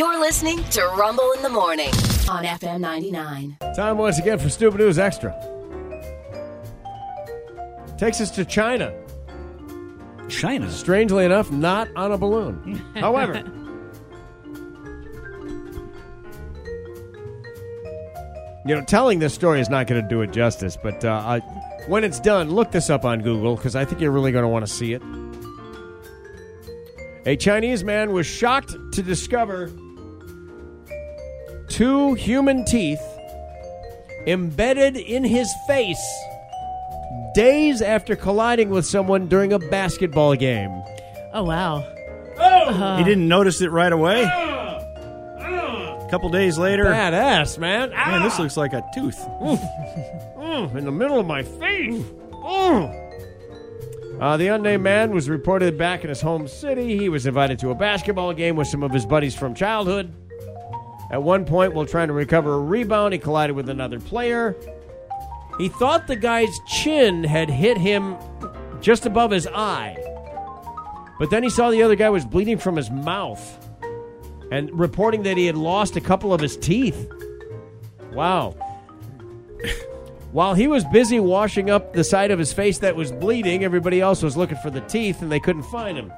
You're listening to Rumble in the Morning on FM 99. Time once again for Stupid News Extra. Takes us to China. China. Strangely enough, not on a balloon. However, you know, telling this story is not going to do it justice, but uh, I, when it's done, look this up on Google because I think you're really going to want to see it. A Chinese man was shocked to discover two human teeth embedded in his face days after colliding with someone during a basketball game. Oh wow. He didn't notice it right away. A couple days later, Badass, man. man, this looks like a tooth. Mm, in the middle of my face. Mm. Uh, the unnamed man was reported back in his home city. He was invited to a basketball game with some of his buddies from childhood. At one point, while trying to recover a rebound, he collided with another player. He thought the guy's chin had hit him just above his eye. But then he saw the other guy was bleeding from his mouth and reporting that he had lost a couple of his teeth. Wow. While he was busy washing up the side of his face that was bleeding, everybody else was looking for the teeth and they couldn't find him.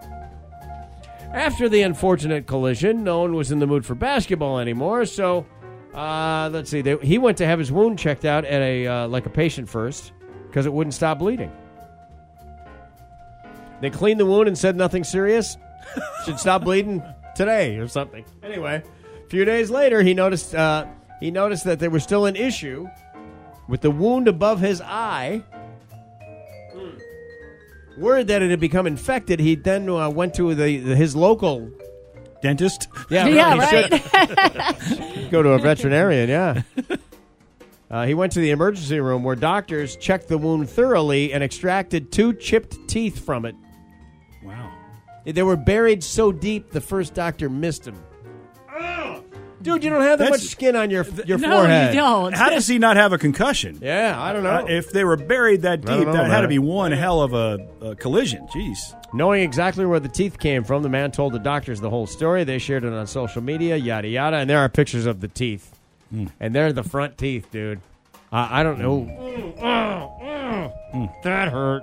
After the unfortunate collision, no one was in the mood for basketball anymore, so uh, let's see. They, he went to have his wound checked out at a uh, like a patient first because it wouldn't stop bleeding. They cleaned the wound and said nothing serious. Should stop bleeding today or something. Anyway, a few days later, he noticed uh, he noticed that there was still an issue with the wound above his eye. Word that it had become infected, he then uh, went to the, the his local. Dentist. Yeah, Yeah, he should go to a veterinarian. Yeah. Uh, he went to the emergency room where doctors checked the wound thoroughly and extracted two chipped teeth from it. Wow. They were buried so deep, the first doctor missed them. Dude, you don't have that That's- much skin on your your no, forehead. you don't. How does he not have a concussion? Yeah, I don't uh, know. Uh, if they were buried that don't deep, know, that had to be one hell of a, a collision. Jeez. Knowing exactly where the teeth came from, the man told the doctors the whole story. They shared it on social media, yada yada, and there are pictures of the teeth, hmm. and they're the front teeth, dude. Uh, I don't know. Hmm. Mm, mm, mm. Hmm. That hurt.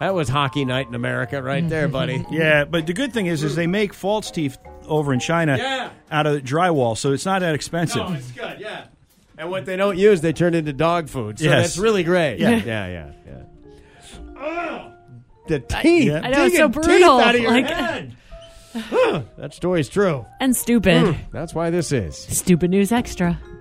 That was hockey night in America, right there, buddy. Yeah, but the good thing is, is they make false teeth over in China Yeah. out of drywall, so it's not that expensive. No, it's good, yeah. And what they don't use, they turn into dog food. So Yes. that's really great. Yeah. yeah, yeah, yeah. Oh. The teeth. I know, it's so digging brutal. Teeth out of your Like- head. That story's true. and stupid. Hmm, that's why this is. Stupid news extra.